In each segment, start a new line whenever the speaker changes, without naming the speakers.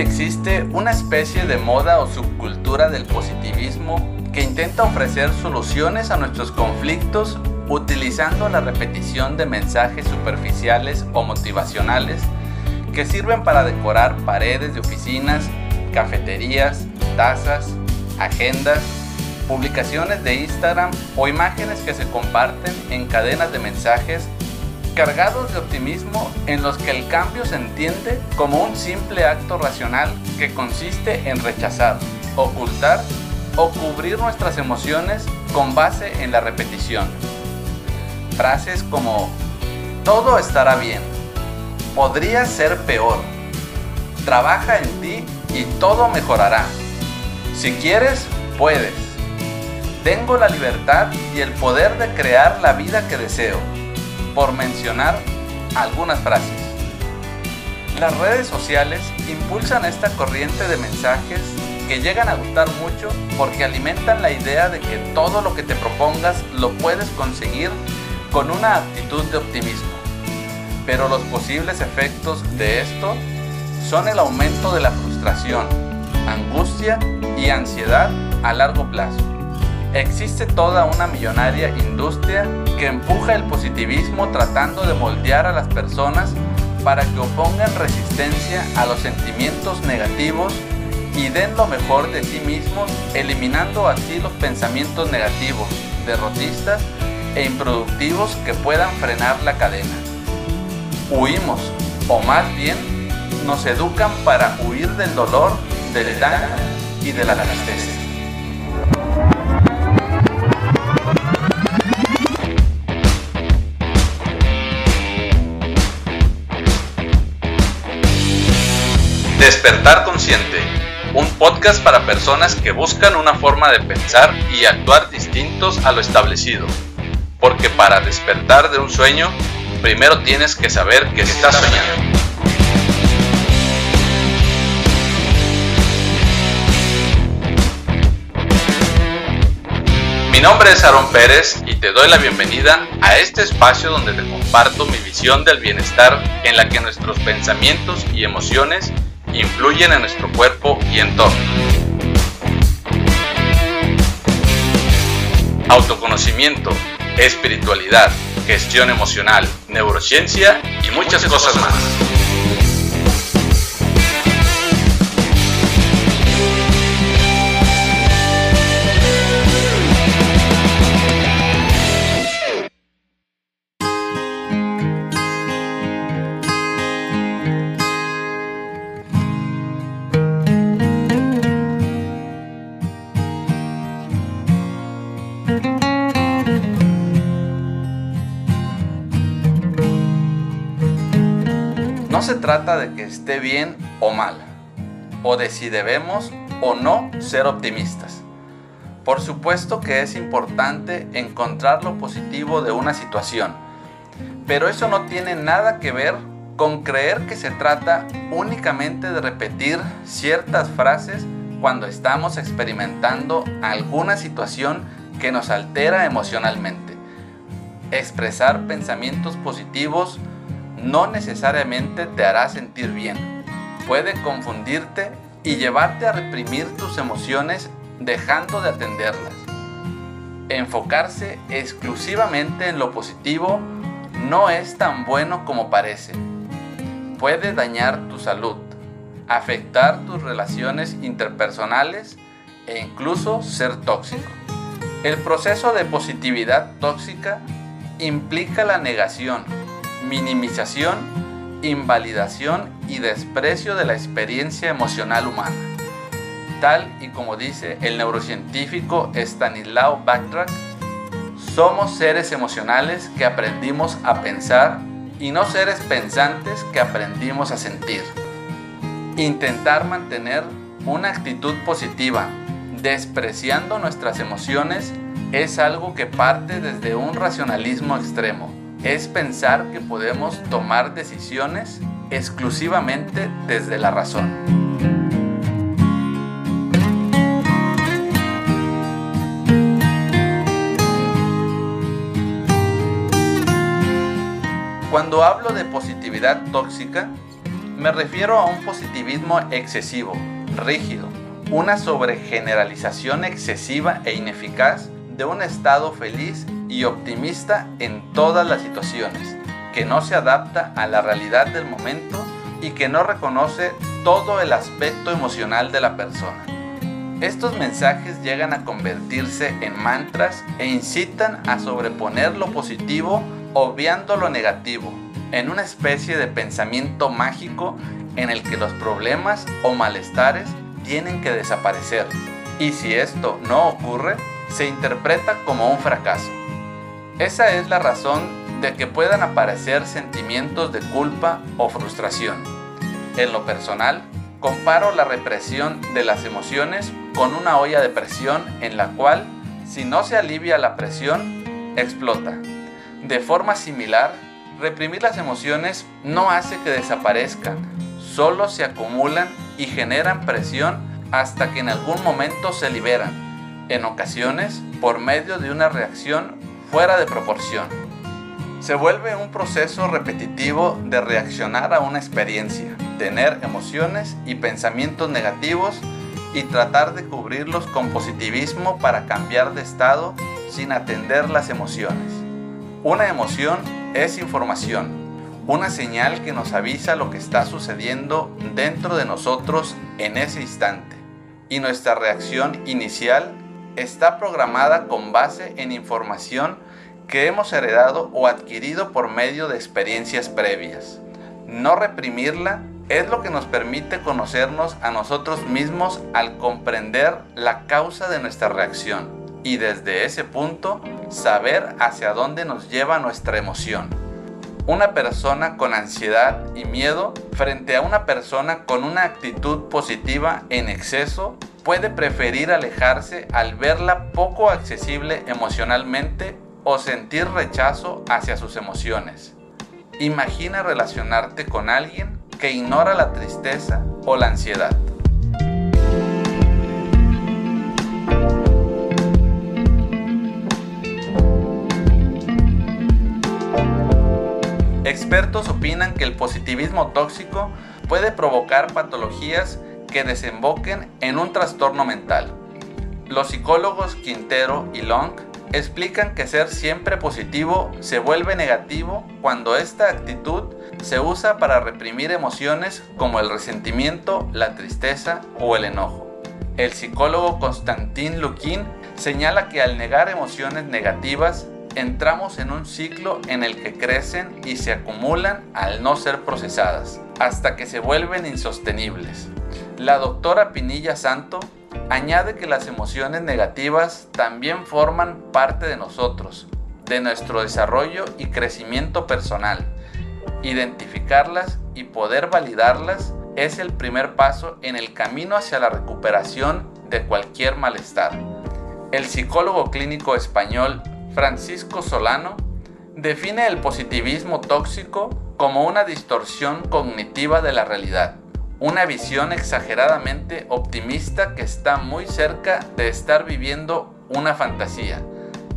Existe una especie de moda o subcultura del positivismo que intenta ofrecer soluciones a nuestros conflictos utilizando la repetición de mensajes superficiales o motivacionales que sirven para decorar paredes de oficinas, cafeterías, tazas, agendas, publicaciones de Instagram o imágenes que se comparten en cadenas de mensajes cargados de optimismo en los que el cambio se entiende como un simple acto racional que consiste en rechazar, ocultar o cubrir nuestras emociones con base en la repetición. Frases como todo estará bien, podría ser peor, trabaja en ti y todo mejorará. Si quieres, puedes. Tengo la libertad y el poder de crear la vida que deseo por mencionar algunas frases. Las redes sociales impulsan esta corriente de mensajes que llegan a gustar mucho porque alimentan la idea de que todo lo que te propongas lo puedes conseguir con una actitud de optimismo. Pero los posibles efectos de esto son el aumento de la frustración, angustia y ansiedad a largo plazo existe toda una millonaria industria que empuja el positivismo tratando de moldear a las personas para que opongan resistencia a los sentimientos negativos y den lo mejor de sí mismos, eliminando así los pensamientos negativos, derrotistas e improductivos que puedan frenar la cadena. Huimos, o más bien, nos educan para huir del dolor, del daño y de la tristeza. Despertar Consciente, un podcast para personas que buscan una forma de pensar y actuar distintos a lo establecido. Porque para despertar de un sueño, primero tienes que saber que estás soñando. Mi nombre es Aaron Pérez y te doy la bienvenida a este espacio donde te comparto mi visión del bienestar en la que nuestros pensamientos y emociones influyen en nuestro cuerpo y entorno. Autoconocimiento, espiritualidad, gestión emocional, neurociencia y muchas, cosas más. Trata de que esté bien o mal, o de si debemos o no ser optimistas. Por supuesto que es importante encontrar lo positivo de una situación, pero eso no tiene nada que ver con creer que se trata únicamente de repetir ciertas frases cuando estamos experimentando alguna situación que nos altera emocionalmente. Expresar pensamientos positivos no necesariamente te hará sentir bien. Puede confundirte y llevarte a reprimir tus emociones dejando de atenderlas. Enfocarse exclusivamente en lo positivo no es tan bueno como parece. Puede dañar tu salud, afectar tus relaciones interpersonales e incluso ser tóxico. El proceso de positividad tóxica implica la negación, minimización, invalidación y desprecio de la experiencia emocional humana. Tal y como dice el neurocientífico Stanislaw Backtrack, somos seres emocionales que aprendimos a pensar y no seres pensantes que aprendimos a sentir. Intentar mantener una actitud positiva, despreciando nuestras emociones, es algo que parte desde un racionalismo extremo es pensar que podemos tomar decisiones exclusivamente desde la razón. Cuando hablo de positividad tóxica, Me refiero a un positivismo excesivo, rígido, una sobregeneralización excesiva e ineficaz de un estado feliz y optimista en todas las situaciones, que no se adapta a la realidad del momento y que no reconoce todo el aspecto emocional de la persona. Estos mensajes llegan a convertirse en mantras e incitan a sobreponer lo positivo obviando lo negativo, en una especie de pensamiento mágico en el que los problemas o malestares tienen que desaparecer. Y si esto no ocurre, se interpreta como un fracaso. Esa es la razón de que puedan aparecer sentimientos de culpa o frustración. En lo personal, comparo la represión de las emociones con una olla de presión en la cual, si no se alivia la presión, explota. De forma similar, reprimir las emociones no hace que desaparezcan, solo se acumulan y generan presión hasta que en algún momento se liberan, en ocasiones por medio de una reacción fuera de proporción. Se vuelve un proceso repetitivo de reaccionar a una experiencia, tener emociones y pensamientos negativos y tratar de cubrirlos con positivismo para cambiar de estado sin atender las emociones. Una emoción es información, una señal que nos avisa lo que está sucediendo dentro de nosotros en ese instante. Y nuestra reacción inicial está programada con base en información que hemos heredado o adquirido por medio de experiencias previas. No reprimirla es lo que nos permite conocernos a nosotros mismos al comprender la causa de nuestra reacción y desde ese punto saber hacia dónde nos lleva nuestra emoción. Una persona con ansiedad y miedo frente a una persona con una actitud positiva en exceso puede preferir alejarse al verla poco accesible emocionalmente o sentir rechazo hacia sus emociones. Imagina relacionarte con alguien que ignora la tristeza o la ansiedad. Expertos opinan que el positivismo tóxico puede provocar patologías que desemboquen en un trastorno mental. Los psicólogos Quintero y Long explican que ser siempre positivo se vuelve negativo cuando esta actitud se usa para reprimir emociones como el resentimiento, la tristeza o el enojo. El psicólogo Konstantin Lukin señala que al negar emociones negativas entramos en un ciclo en el que crecen y se acumulan al no ser procesadas, hasta que se vuelven insostenibles. La doctora Pinilla Santo añade que las emociones negativas también forman parte de nosotros, de nuestro desarrollo y crecimiento personal. Identificarlas y poder validarlas es el primer paso en el camino hacia la recuperación de cualquier malestar. El psicólogo clínico español Francisco Solano define el positivismo tóxico como una distorsión cognitiva de la realidad, una visión exageradamente optimista que está muy cerca de estar viviendo una fantasía.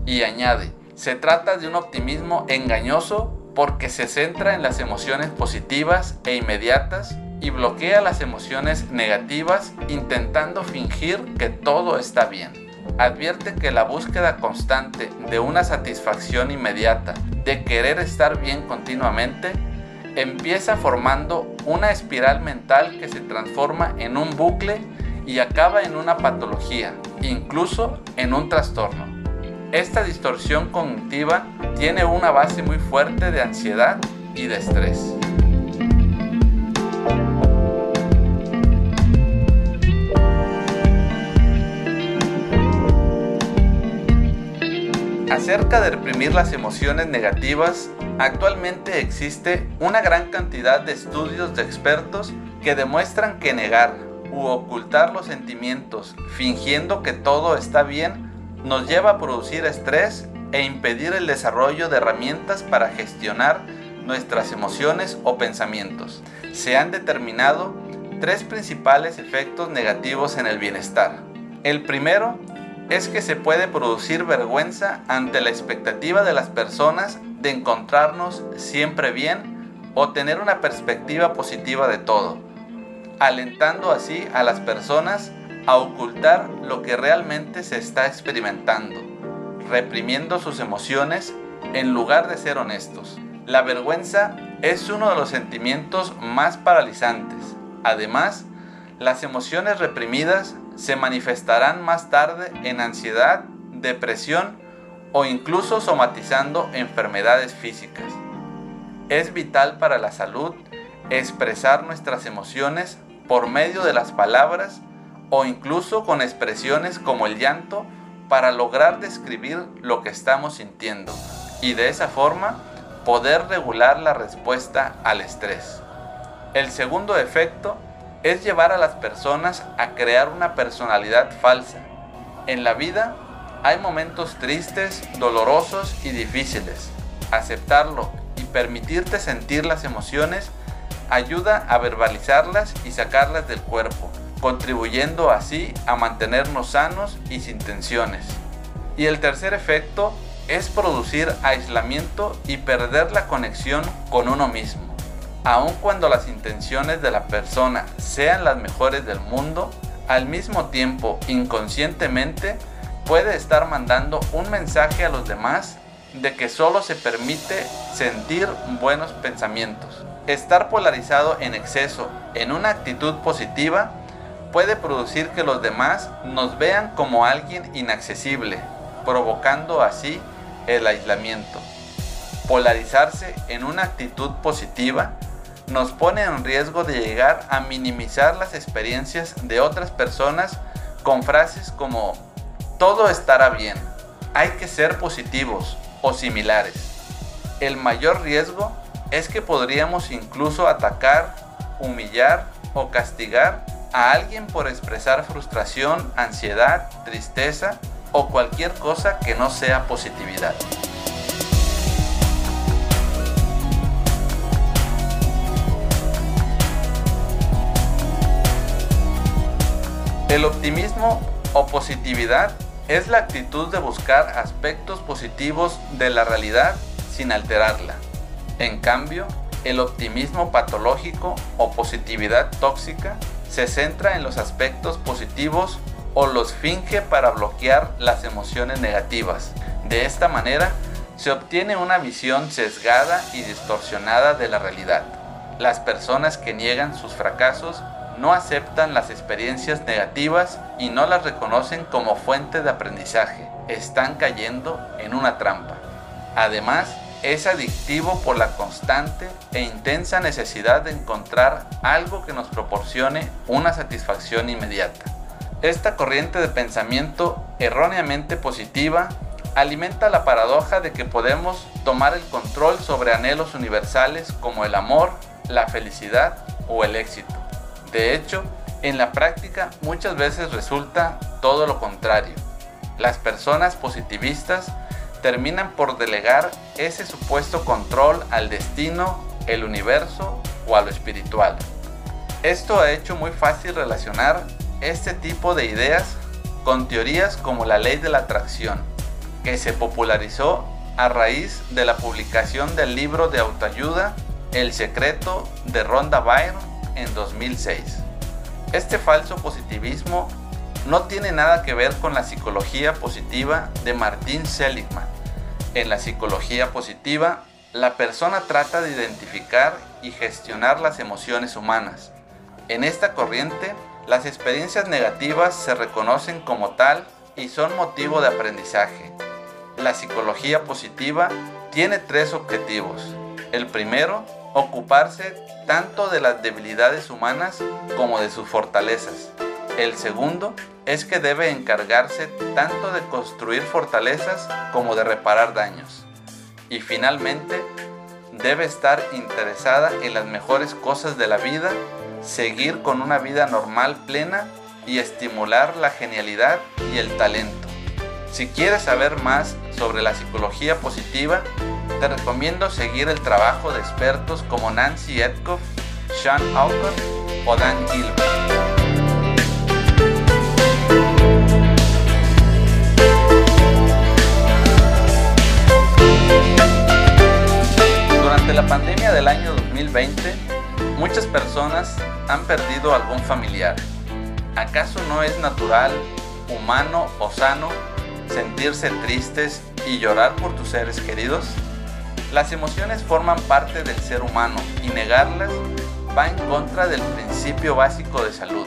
Y añade, se trata de un optimismo engañoso porque se centra en las emociones positivas e inmediatas y bloquea las emociones negativas intentando fingir que todo está bien advierte que la búsqueda constante de una satisfacción inmediata, de querer estar bien continuamente, empieza formando una espiral mental que se transforma en un bucle y acaba en una patología, incluso en un trastorno. Esta distorsión cognitiva tiene una base muy fuerte de ansiedad y de estrés. Acerca de reprimir las emociones negativas, actualmente existe una gran cantidad de estudios de expertos que demuestran que negar u ocultar los sentimientos fingiendo que todo está bien nos lleva a producir estrés e impedir el desarrollo de herramientas para gestionar nuestras emociones o pensamientos. Se han determinado tres principales efectos negativos en el bienestar. El primero es que se puede producir vergüenza ante la expectativa de las personas de encontrarnos siempre bien o tener una perspectiva positiva de todo, alentando así a las personas a ocultar lo que realmente se está experimentando, reprimiendo sus emociones en lugar de ser honestos. La vergüenza es uno de los sentimientos más paralizantes. Además, las emociones reprimidas se manifestarán más tarde en ansiedad, depresión o incluso somatizando enfermedades físicas. Es vital para la salud expresar nuestras emociones por medio de las palabras o incluso con expresiones como el llanto para lograr describir lo que estamos sintiendo y de esa forma poder regular la respuesta al estrés. El segundo efecto es llevar a las personas a crear una personalidad falsa. En la vida hay momentos tristes, dolorosos y difíciles. Aceptarlo y permitirte sentir las emociones ayuda a verbalizarlas y sacarlas del cuerpo, contribuyendo así a mantenernos sanos y sin tensiones. Y el tercer efecto es producir aislamiento y perder la conexión con uno mismo. Aun cuando las intenciones de la persona sean las mejores del mundo, al mismo tiempo inconscientemente puede estar mandando un mensaje a los demás de que solo se permite sentir buenos pensamientos. Estar polarizado en exceso en una actitud positiva puede producir que los demás nos vean como alguien inaccesible, provocando así el aislamiento. Polarizarse en una actitud positiva nos pone en riesgo de llegar a minimizar las experiencias de otras personas con frases como todo estará bien, hay que ser positivos o similares. El mayor riesgo es que podríamos incluso atacar, humillar o castigar a alguien por expresar frustración, ansiedad, tristeza o cualquier cosa que no sea positividad. El optimismo o positividad es la actitud de buscar aspectos positivos de la realidad sin alterarla. En cambio, el optimismo patológico o positividad tóxica se centra en los aspectos positivos o los finge para bloquear las emociones negativas. De esta manera, se obtiene una visión sesgada y distorsionada de la realidad. Las personas que niegan sus fracasos no aceptan las experiencias negativas y no las reconocen como fuente de aprendizaje. Están cayendo en una trampa. Además, es adictivo por la constante e intensa necesidad de encontrar algo que nos proporcione una satisfacción inmediata. Esta corriente de pensamiento erróneamente positiva alimenta la paradoja de que podemos tomar el control sobre anhelos universales como el amor, la felicidad o el éxito. De hecho, en la práctica muchas veces resulta todo lo contrario. Las personas positivistas terminan por delegar ese supuesto control al destino, el universo o a lo espiritual. Esto ha hecho muy fácil relacionar este tipo de ideas con teorías como la ley de la atracción, que se popularizó a raíz de la publicación del libro de autoayuda El secreto de Rhonda Byrne en 2006. Este falso positivismo no tiene nada que ver con la psicología positiva de Martin Seligman. En la psicología positiva, la persona trata de identificar y gestionar las emociones humanas. En esta corriente, las experiencias negativas se reconocen como tal y son motivo de aprendizaje. La psicología positiva tiene tres objetivos. El primero, ocuparse tanto de las debilidades humanas como de sus fortalezas. El segundo es que debe encargarse tanto de construir fortalezas como de reparar daños. Y finalmente, debe estar interesada en las mejores cosas de la vida seguir con una vida normal plena y estimular la genialidad y el talento. Si quieres saber más sobre la psicología positiva, te recomiendo seguir el trabajo de expertos como Nancy Etkoff, Sean Alcott o Dan Gilbert. Durante la pandemia del año 2020, 2020, muchas personas han perdido algún familiar. ¿Acaso no es natural, humano o sano sentirse tristes y llorar por tus seres queridos? Las emociones forman parte del ser humano y negarlas va en contra del principio básico de salud.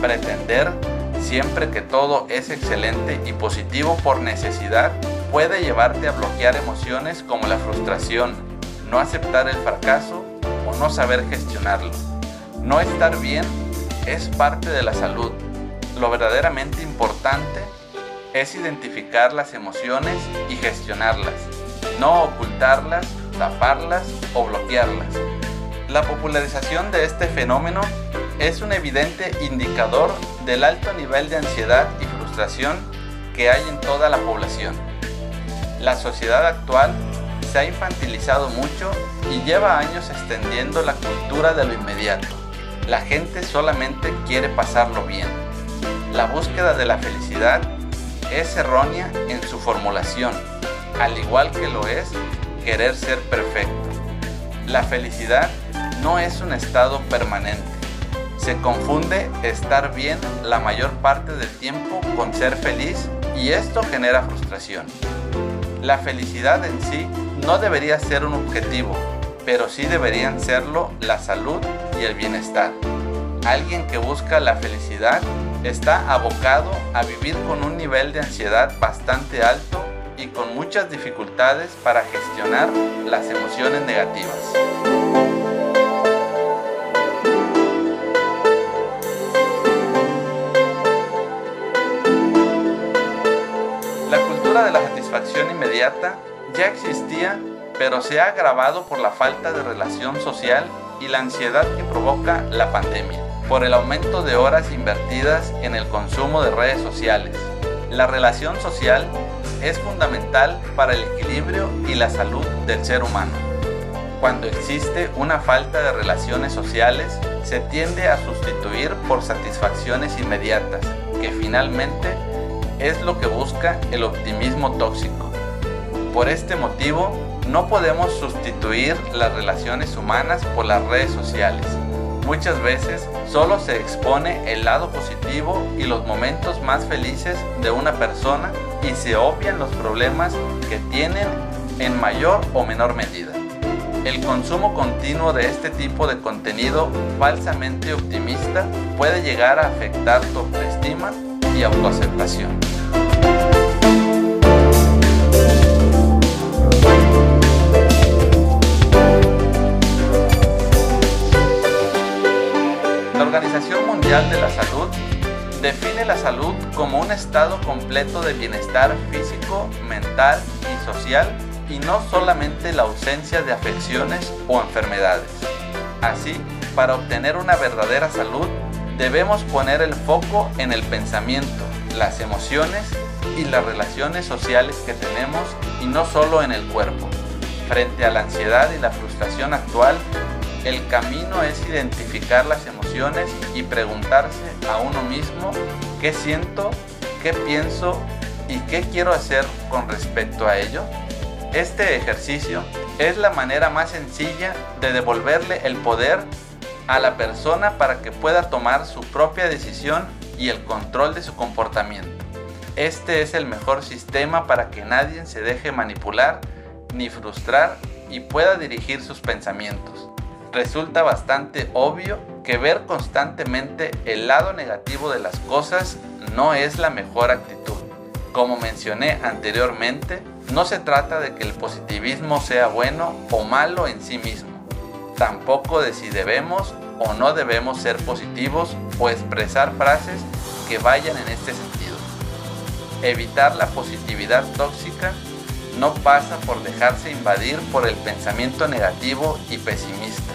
Pretender siempre que todo es excelente y positivo por necesidad puede llevarte a bloquear emociones como la frustración, no aceptar el fracaso o no saber gestionarlo. No estar bien es parte de la salud. Lo verdaderamente importante es identificar las emociones y gestionarlas, no ocultarlas, taparlas o bloquearlas. La popularización de este fenómeno es un evidente indicador del alto nivel de ansiedad y frustración que hay en toda la población. La sociedad actual se ha infantilizado mucho y lleva años extendiendo la cultura de lo inmediato. La gente solamente quiere pasarlo bien. La búsqueda de la felicidad es errónea en su formulación, al igual que lo es querer ser perfecto. La felicidad no es un estado permanente. Se confunde estar bien la mayor parte del tiempo con ser feliz y esto genera frustración. La felicidad en sí no debería ser un objetivo, pero sí deberían serlo la salud y el bienestar. Alguien que busca la felicidad está abocado a vivir con un nivel de ansiedad bastante alto y con muchas dificultades para gestionar las emociones negativas. La cultura de la satisfacción inmediata ya existía, pero se ha agravado por la falta de relación social y la ansiedad que provoca la pandemia, por el aumento de horas invertidas en el consumo de redes sociales. La relación social es fundamental para el equilibrio y la salud del ser humano. Cuando existe una falta de relaciones sociales, se tiende a sustituir por satisfacciones inmediatas, que finalmente es lo que busca el optimismo tóxico. Por este motivo, no podemos sustituir las relaciones humanas por las redes sociales. Muchas veces solo se expone el lado positivo y los momentos más felices de una persona y se obvian los problemas que tienen en mayor o menor medida. El consumo continuo de este tipo de contenido falsamente optimista puede llegar a afectar tu autoestima y autoaceptación. Organización Mundial de la Salud define la salud como un estado completo de bienestar físico, mental y social y no solamente la ausencia de afecciones o enfermedades. Así, para obtener una verdadera salud, debemos poner el foco en el pensamiento, las emociones y las relaciones sociales que tenemos y no solo en el cuerpo. Frente a la ansiedad y la frustración actual, el camino es identificar las emociones y preguntarse a uno mismo qué siento, qué pienso y qué quiero hacer con respecto a ello. Este ejercicio es la manera más sencilla de devolverle el poder a la persona para que pueda tomar su propia decisión y el control de su comportamiento. Este es el mejor sistema para que nadie se deje manipular ni frustrar y pueda dirigir sus pensamientos resulta bastante obvio que ver constantemente el lado negativo de las cosas no es la mejor actitud. Como mencioné anteriormente, no se trata de que el positivismo sea bueno o malo en sí mismo, tampoco de si debemos o no debemos ser positivos o expresar frases que vayan en este sentido. Evitar la positividad tóxica no pasa por dejarse invadir por el pensamiento negativo y pesimista.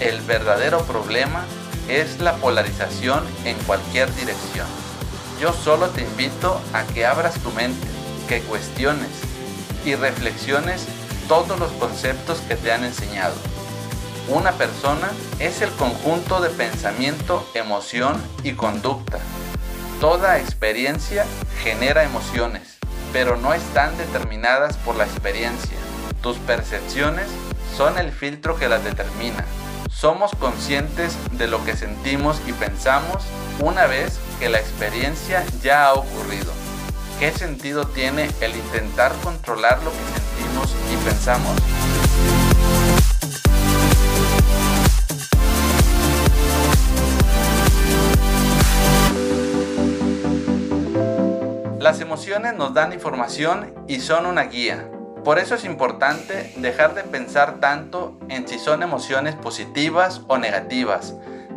El verdadero problema es la polarización en cualquier dirección. Yo solo te invito a que abras tu mente, que cuestiones y reflexiones todos los conceptos que te han enseñado. Una persona es el conjunto de pensamiento, emoción y conducta. Toda experiencia genera emociones, pero no están determinadas por la experiencia. Tus percepciones son el filtro que las determina. Somos conscientes de lo que sentimos y pensamos una vez que la experiencia ya ha ocurrido. ¿Qué sentido tiene el intentar controlar lo que sentimos y pensamos? Las emociones nos dan información y son una guía. Por eso es importante dejar de pensar tanto en si son emociones positivas o negativas,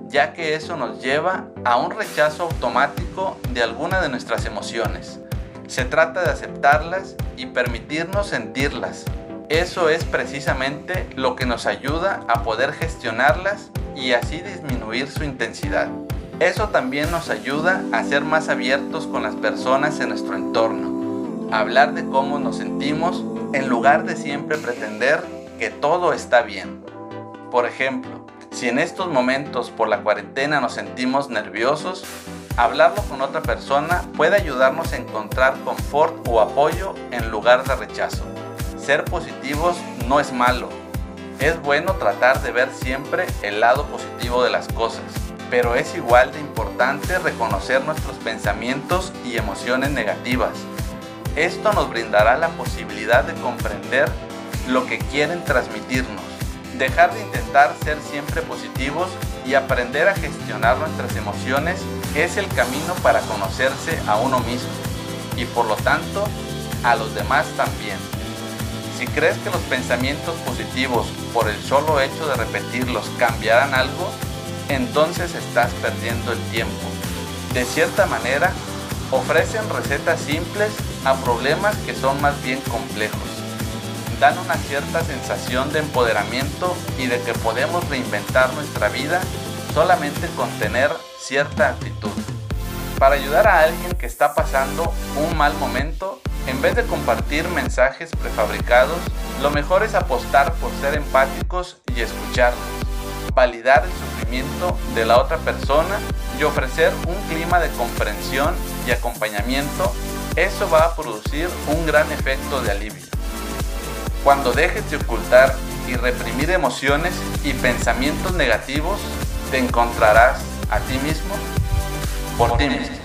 ya que eso nos lleva a un rechazo automático de alguna de nuestras emociones. Se trata de aceptarlas y permitirnos sentirlas. Eso es precisamente lo que nos ayuda a poder gestionarlas y así disminuir su intensidad. Eso también nos ayuda a ser más abiertos con las personas en nuestro entorno, hablar de cómo nos sentimos en lugar de siempre pretender que todo está bien. Por ejemplo, si en estos momentos por la cuarentena nos sentimos nerviosos, hablarlo con otra persona puede ayudarnos a encontrar confort o apoyo en lugar de rechazo. Ser positivos no es malo. Es bueno tratar de ver siempre el lado positivo de las cosas, pero es igual de importante reconocer nuestros pensamientos y emociones negativas. Esto nos brindará la posibilidad de comprender lo que quieren transmitirnos Dejar de intentar ser siempre positivos y aprender a gestionar nuestras emociones es el camino para conocerse a uno mismo y por lo tanto a los demás también. Si crees que los pensamientos positivos por el solo hecho de repetirlos cambiarán algo, entonces estás perdiendo el tiempo. De cierta manera, ofrecen recetas simples a problemas que son más bien complejos dan una cierta sensación de empoderamiento y de que podemos reinventar nuestra vida solamente con tener cierta actitud. Para ayudar a alguien que está pasando un mal momento, en vez de compartir mensajes prefabricados, lo mejor es apostar por ser empáticos y escucharlos, validar el sufrimiento de la otra persona y ofrecer un clima de comprensión y acompañamiento. Eso va a producir un gran efecto de alivio. Cuando dejes de ocultar y reprimir emociones y pensamientos negativos, te encontrarás a ti mismo por ti mismo.